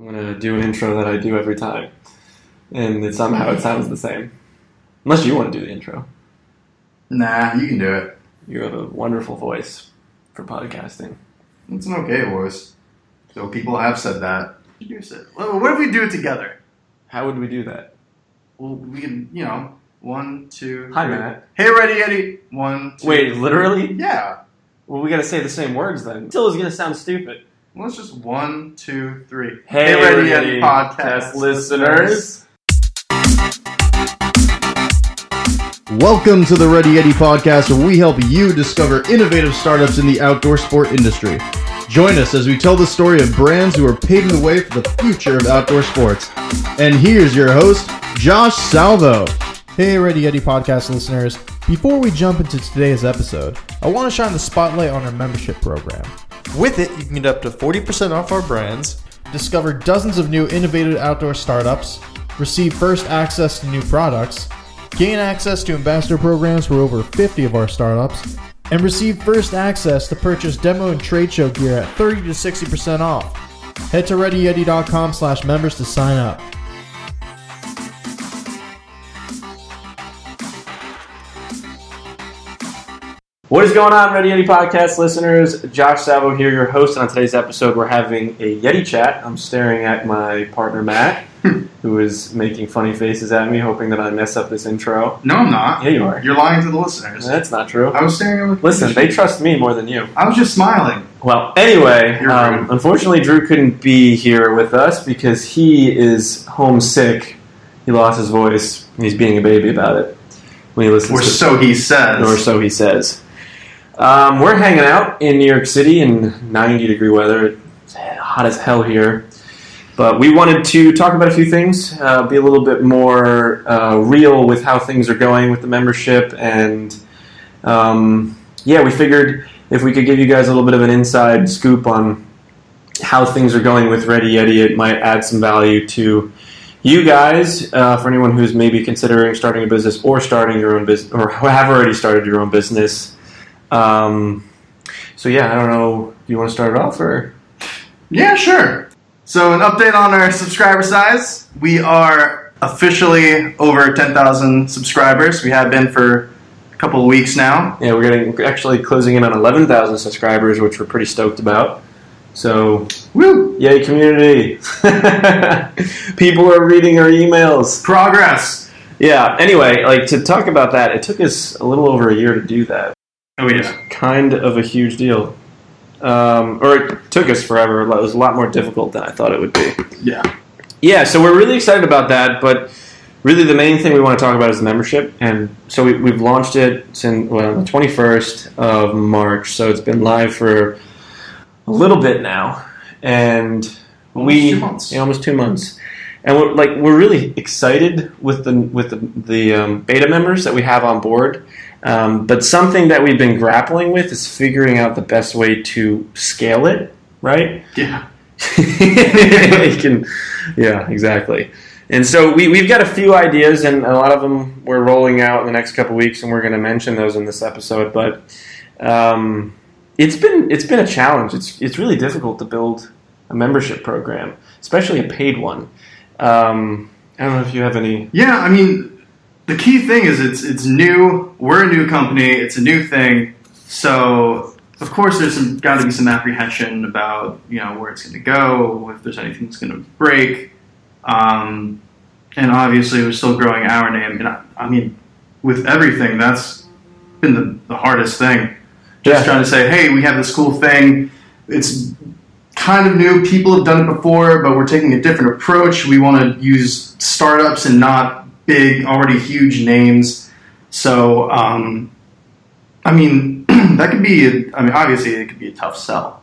I'm gonna do an intro that I do every time, and it, somehow it sounds the same. Unless you want to do the intro. Nah, you can do it. You have a wonderful voice for podcasting. It's an okay voice. So people have said that. Use it. Well, what if we do it together? How would we do that? Well, we can, you know, one, two. Hi, three. Matt. Hey, ready, Eddie. One, two. Wait, literally? Yeah. Well, we gotta say the same words then. Still is gonna sound stupid. Well, it's just one, two, three. Hey, Ready, Ready Yeti podcast listeners. Welcome to the Ready Yeti podcast, where we help you discover innovative startups in the outdoor sport industry. Join us as we tell the story of brands who are paving the way for the future of outdoor sports. And here's your host, Josh Salvo. Hey, Ready Eddie podcast listeners. Before we jump into today's episode, I want to shine the spotlight on our membership program. With it, you can get up to 40% off our brands. Discover dozens of new innovative outdoor startups, receive first access to new products, gain access to ambassador programs for over 50 of our startups, and receive first access to purchase demo and trade show gear at 30 to 60% off. Head to readyyeti.com slash members to sign up. What is going on, Ready Yeti podcast listeners? Josh Savo here, your host. And on today's episode, we're having a Yeti chat. I'm staring at my partner Matt, who is making funny faces at me, hoping that I mess up this intro. No, I'm not. Yeah, you are. You're lying to the listeners. That's not true. I was staring at Listen, they trust me more than you. I was just smiling. Well, anyway, um, unfortunately, Drew couldn't be here with us because he is homesick. He lost his voice, he's being a baby about it when he listens Or so he says. or so he says. Um, we're hanging out in New York City in 90 degree weather. It's hot as hell here. But we wanted to talk about a few things, uh, be a little bit more uh, real with how things are going with the membership. And um, yeah, we figured if we could give you guys a little bit of an inside scoop on how things are going with Ready Yeti, it might add some value to you guys, uh, for anyone who's maybe considering starting a business or starting your own business, or have already started your own business. Um, so yeah, I don't know. Do you want to start it off, or Yeah, sure. So, an update on our subscriber size. We are officially over 10,000 subscribers. We have been for a couple of weeks now. yeah, we're getting we're actually closing in on eleven thousand subscribers, which we're pretty stoked about. So Woo! yay, community! People are reading our emails. Progress. Yeah. Anyway, like to talk about that, it took us a little over a year to do that. Oh, It was yeah. kind of a huge deal. Um, or it took us forever. It was a lot more difficult than I thought it would be. Yeah. Yeah, so we're really excited about that, but really the main thing we want to talk about is the membership. And so we, we've launched it since well, the 21st of March, so it's been live for a little bit now. And Almost we two months. Yeah, almost two months. And we're like we're really excited with the with the, the um, beta members that we have on board. Um, but something that we've been grappling with is figuring out the best way to scale it, right? Yeah. you can, yeah, exactly. And so we, we've got a few ideas, and a lot of them we're rolling out in the next couple weeks, and we're going to mention those in this episode. But um, it's been it's been a challenge. It's it's really difficult to build a membership program, especially a paid one. Um, I don't know if you have any. Yeah, I mean, the key thing is it's it's new. We're a new company. It's a new thing. So of course, there's some got to be some apprehension about you know where it's going to go, if there's anything that's going to break, um, and obviously we're still growing our name. And I, I mean, with everything, that's been the, the hardest thing. Just Yeah. trying to say, hey, we have this cool thing. It's kind of new. People have done it before, but we're taking a different approach. We want to use startups and not big, already huge names. So, um, I mean, that could be. A, I mean, obviously, it could be a tough sell.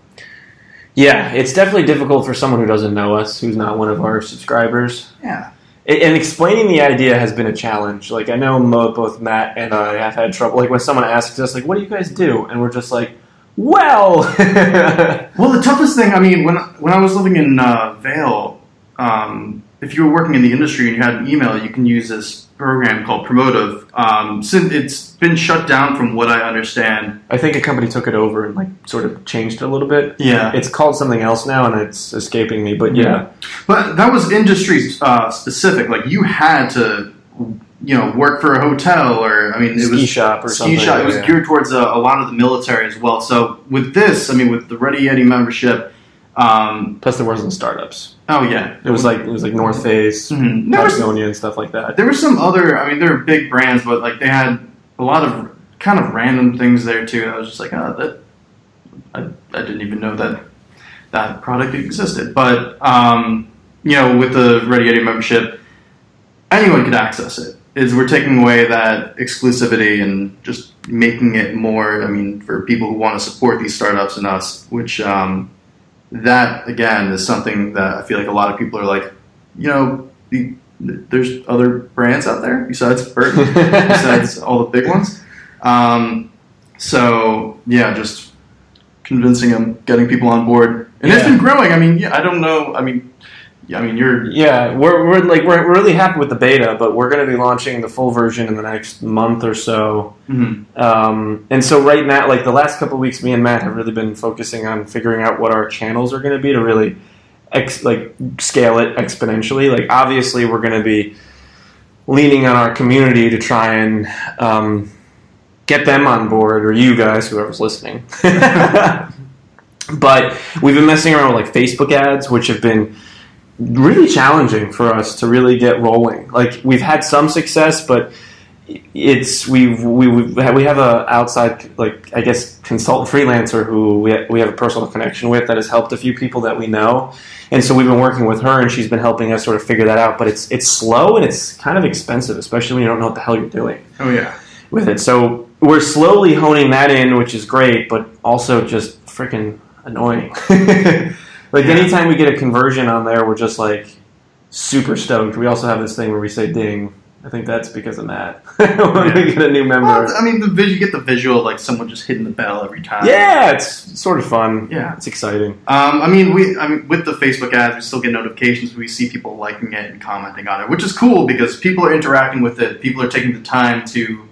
Yeah, it's definitely difficult for someone who doesn't know us, who's not one of our subscribers. Yeah. And explaining the idea has been a challenge. Like I know both Matt and I have had trouble. Like when someone asks us, like, "What do you guys do?" and we're just like, "Well." Well, the toughest thing. I mean, when when I was living in uh, Vail, um, if you were working in the industry and you had an email, you can use this program called Promotive. Um, since it's been shut down, from what I understand. I think a company took it over and like sort of changed it a little bit. Yeah, It's called something else now, and it's escaping me. But yeah, but that was industry uh, specific. Like you had to, you know, work for a hotel or I mean, it ski was shop or ski something. shop. It was yeah. geared towards a, a lot of the military as well. So with this, I mean, with the Ready Yeti membership. Um, Plus, there wasn't startups. oh yeah, It was like it was like North Face, Mhm. There was Patagonia, and stuff like that. There were some other. I mean, there were big brands, but like they had a lot of kind of random things there too. I was just like, oh, that. I, I didn't even know that that product existed. But um, you know, with the Ready Yeti membership, anyone could access it. Is we're taking away that exclusivity and just making it more. I mean, for people who want to support these startups and us, which um, that again is something that I feel like a lot of people are like, you know, the, there's other brands out there besides Burton, besides all the big ones. Um, so yeah, just convincing them, getting people on board, and it's been growing. I mean, yeah, I don't know. I mean, yeah, I mean, you're Yeah, we're, we're like we're really happy with the beta, but we're going to be launching the full version in the next month or so. mhm. Um, and so right now, like the last couple of weeks, me and Matt have really been focusing on figuring out what our channels are going to be to really ex- like scale it exponentially. Like obviously, we're going to be leaning on our community to try and um, get them on board, or you guys, whoever's listening. but we've been messing around with like Facebook ads, which have been really challenging for us to really get rolling. Like we've had some success, but it's we've we we we have a outside like I guess consultant freelancer who we we have a personal connection with that has helped a few people that we know, and so we've been working with her and she's been helping us sort of figure that out. But it's it's slow and it's kind of expensive, especially when you don't know what the hell you're doing oh yeah, with it. So we're slowly honing that in, which is great, but also just freaking annoying. like Yeah. anytime we get a conversion on there, we're just like super stoked. We also have this thing where we say ding. I think that's because of Matt. when Yeah. we get a new member. Well, I mean, the vis- you get the visual of like someone just hitting the bell every time. yeah, it's sort of fun. Yeah. It's exciting. Um, I mean, we I mean, with the Facebook ads, we still get notifications. We see people liking it and commenting on it, which is cool because people are interacting with it. People are taking the time to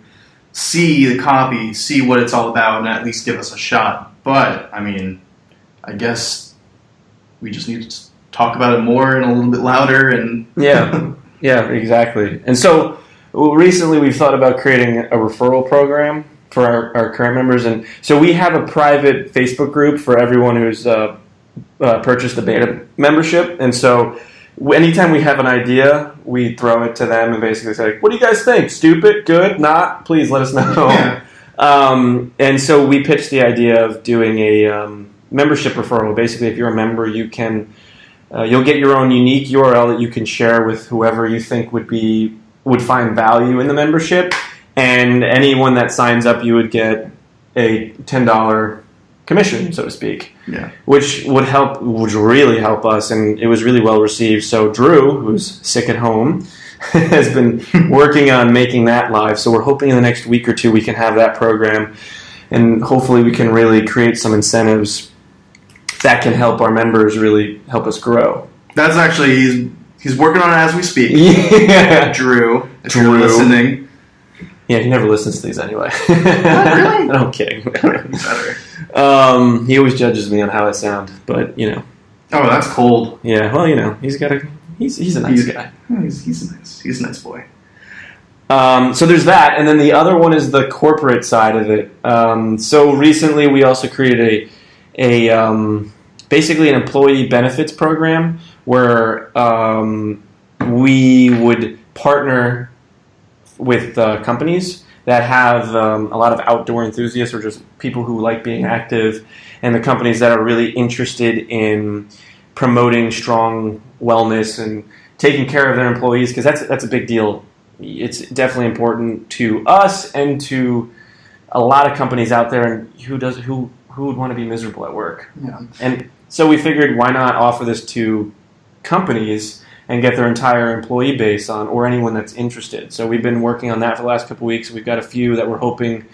see the copy, see what it's all about, and at least give us a shot. But I mean, I guess we just need to talk about it more and a little bit louder. And Yeah, yeah, exactly. And so recently we've thought about creating a referral program for our, our current members, and so we have a private Facebook group for everyone who's uh, uh, purchased the beta membership, and so. Anytime we have an idea, we throw it to them and basically say, "What do you guys think? Stupid? Good? Not? Please let us know." Yeah. Um, and so we pitched the idea of doing a um, membership referral. Basically, if you're a member, you can uh, you'll get your own unique URL that you can share with whoever you think would be would find value in the membership, and anyone that signs up, you would get a ten dollar commission, so to speak. Yeah. Which would help, would really help us, and it was really well received. So Drew, who's sick at home, has been working on making that live. So we're hoping in the next week or two we can have that program, and hopefully we can really create some incentives that can help our members really help us grow. that's actually he's he's working on it as we speak. Yeah, Drew, if Drew. you're listening, yeah. He never listens to these anyway. really? no, I'm kidding. better. um, he always judges me on how I sound, but you know, Oh, that's cold. yeah. Well, you know, he's got a he's he's a nice He's- guy. He's, he's a nice. He's a nice boy. Um, so there's that, and then the other one is the corporate side of it. Um, so recently, we also created a a um, basically an employee benefits program where um, we would partner with uh, companies that have um, a lot of outdoor enthusiasts or just people who like being active, and the companies that are really interested in promoting strong wellness and taking care of their employees because that's that's a big deal. It's definitely important to us and to a lot of companies out there. And who does who who would want to be miserable at work? Yeah. And so we figured, why not offer this to companies and get their entire employee base on, or anyone that's interested. So we've been working on that for the last couple weeks. We've got a few that we're hoping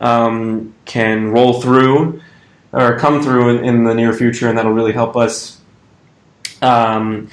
um, can roll through or come through in, in the near future, and that'll really help us. Um,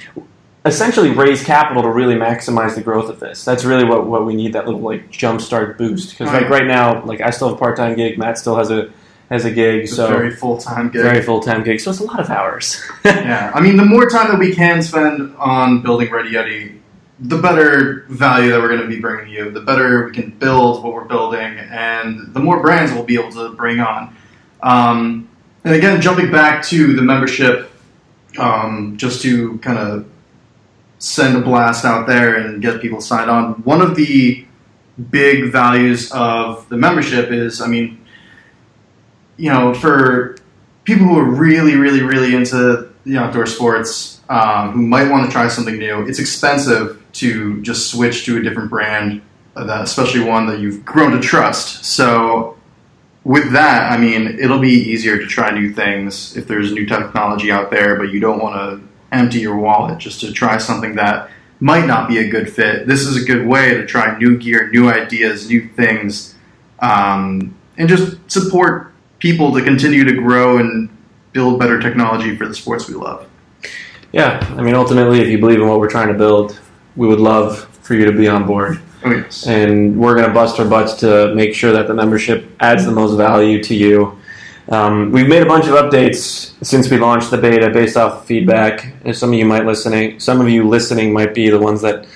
essentially raise capital to really maximize the growth of this. That's really what, what we need that little like jumpstart boost. Because like Right. now, like I still have a part time gig. Matt still has a has a gig. It's so a very full time gig. very full time gig. So it's a lot of hours. yeah, I mean, the more time that we can spend on building Ready Yeti, the better value that we're going to be bringing you, the better we can build what we're building, and the more brands we'll be able to bring on. Um, and again, jumping back to the membership, um, just to kind of send a blast out there and get people signed on. One of the big values of the membership is, I mean, you know, for people who are really, really, really into the outdoor sports, um, who might want to try something new, it's expensive to just switch to a different brand, uh, especially one that you've grown to trust. So, with that, I mean, it'll be easier to try new things if there's new technology out there, but you don't want to empty your wallet just to try something that might not be a good fit. This is a good way to try new gear, new ideas, new things, um, and just support people to continue to grow and build better technology for the sports we love. yeah, I mean, ultimately, if you believe in what we're trying to build, we would love for you to be on board. Oh yes. and we're going to bust our butts to make sure that the membership adds the most value to you. Um, we've made a bunch of updates since we launched the beta based off of feedback. And some of you might listening, some of you listening might be the ones that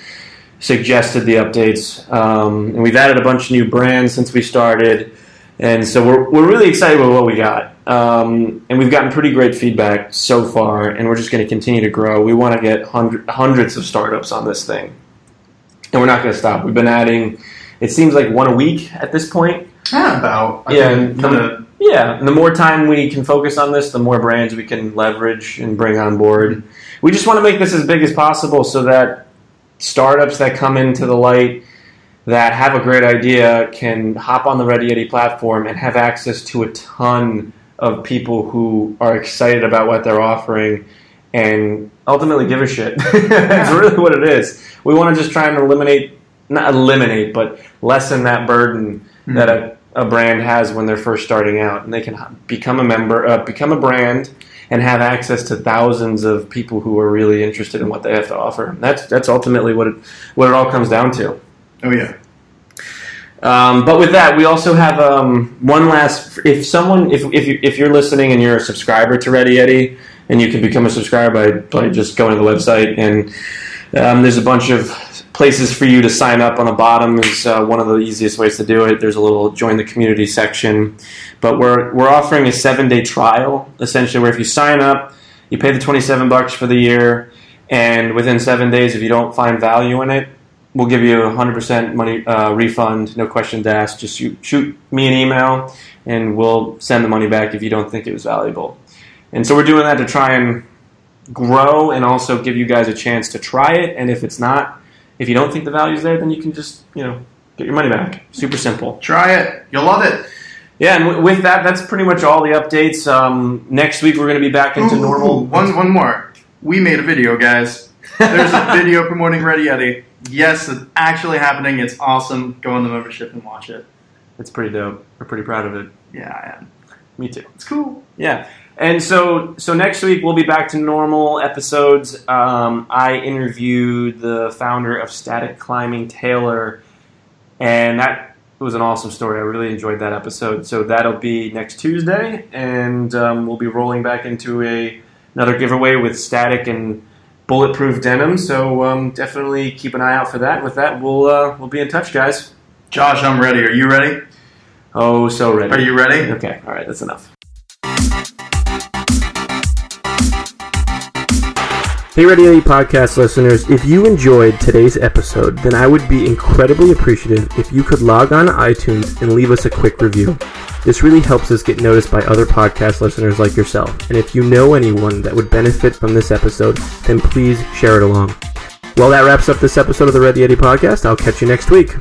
suggested the updates. Um, and we've added a bunch of new brands since we started, and so we're we're really excited with what we got. Um, and we've gotten pretty great feedback so far, and we're just going to continue to grow. We want to get hundred, hundreds of startups on this thing, and we're not going to stop. We've been adding. It seems like one a week at this point. Yeah, about. I Yeah, and kinda- Yeah, and the more time we can focus on this, the more brands we can leverage and bring on board. We just want to make this as big as possible so that startups that come into the light that have a great idea can hop on the Ready Yeti platform and have access to a ton of people who are excited about what they're offering and ultimately give a shit. That's really what it is. We want to just try and eliminate, not eliminate, but lessen that burden that a, a brand has when they're first starting out, and they can become a member, uh, become a brand, and have access to thousands of people who are really interested in what they have to offer. That's that's ultimately what it what it all comes down to. Oh yeah. Um, but with that, we also have um, one last. If someone, if if, you, if you're listening and you're a subscriber to Ready Yeti, and you can become a subscriber by, by just going to the website, and um, there's a bunch of places for you to sign up. On the bottom is uh, one of the easiest ways to do it. There's a little join the community section, but we're we're offering a seven day trial, essentially, where if you sign up, you pay the 27 bucks for the year, and within seven days, if you don't find value in it, we'll give you a 100% money uh, refund, no questions asked. Just shoot, shoot me an email, and we'll send the money back if you don't think it was valuable. And so we're doing that to try and grow and also give you guys a chance to try it. And if it's not, if you don't think the value's there, then you can just, you know, get your money back. Super simple. Try it. You'll love it. Yeah, and w- with that, that's pretty much all the updates. Um, next week, we're going to be back into Ooh, normal. ooh, one one more. We made a video, guys. There's a video promoting Ready Yeti. Yes, it's actually happening. It's awesome. Go on the membership and watch it. It's pretty dope. We're pretty proud of it. Yeah, I am. Me too. It's cool. Yeah. And so, so next week we'll be back to normal episodes. Um, I interviewed the founder of Static Climbing, Taylor, and that was an awesome story. I really enjoyed that episode. So that'll be next Tuesday, and um, we'll be rolling back into a another giveaway with Static and Bulletproof denim. So um, definitely keep an eye out for that. With that, we'll uh, we'll be in touch, guys. Josh, I'm ready. Are you ready? Oh, so ready. Are you ready? Okay. All right. That's enough. Hey, Ready Yeti podcast listeners, if you enjoyed today's episode, then I would be incredibly appreciative if you could log on to iTunes and leave us a quick review. This really helps us get noticed by other podcast listeners like yourself. And if you know anyone that would benefit from this episode, then please share it along. Well, that wraps up this episode of the Ready Yeti podcast. I'll catch you next week.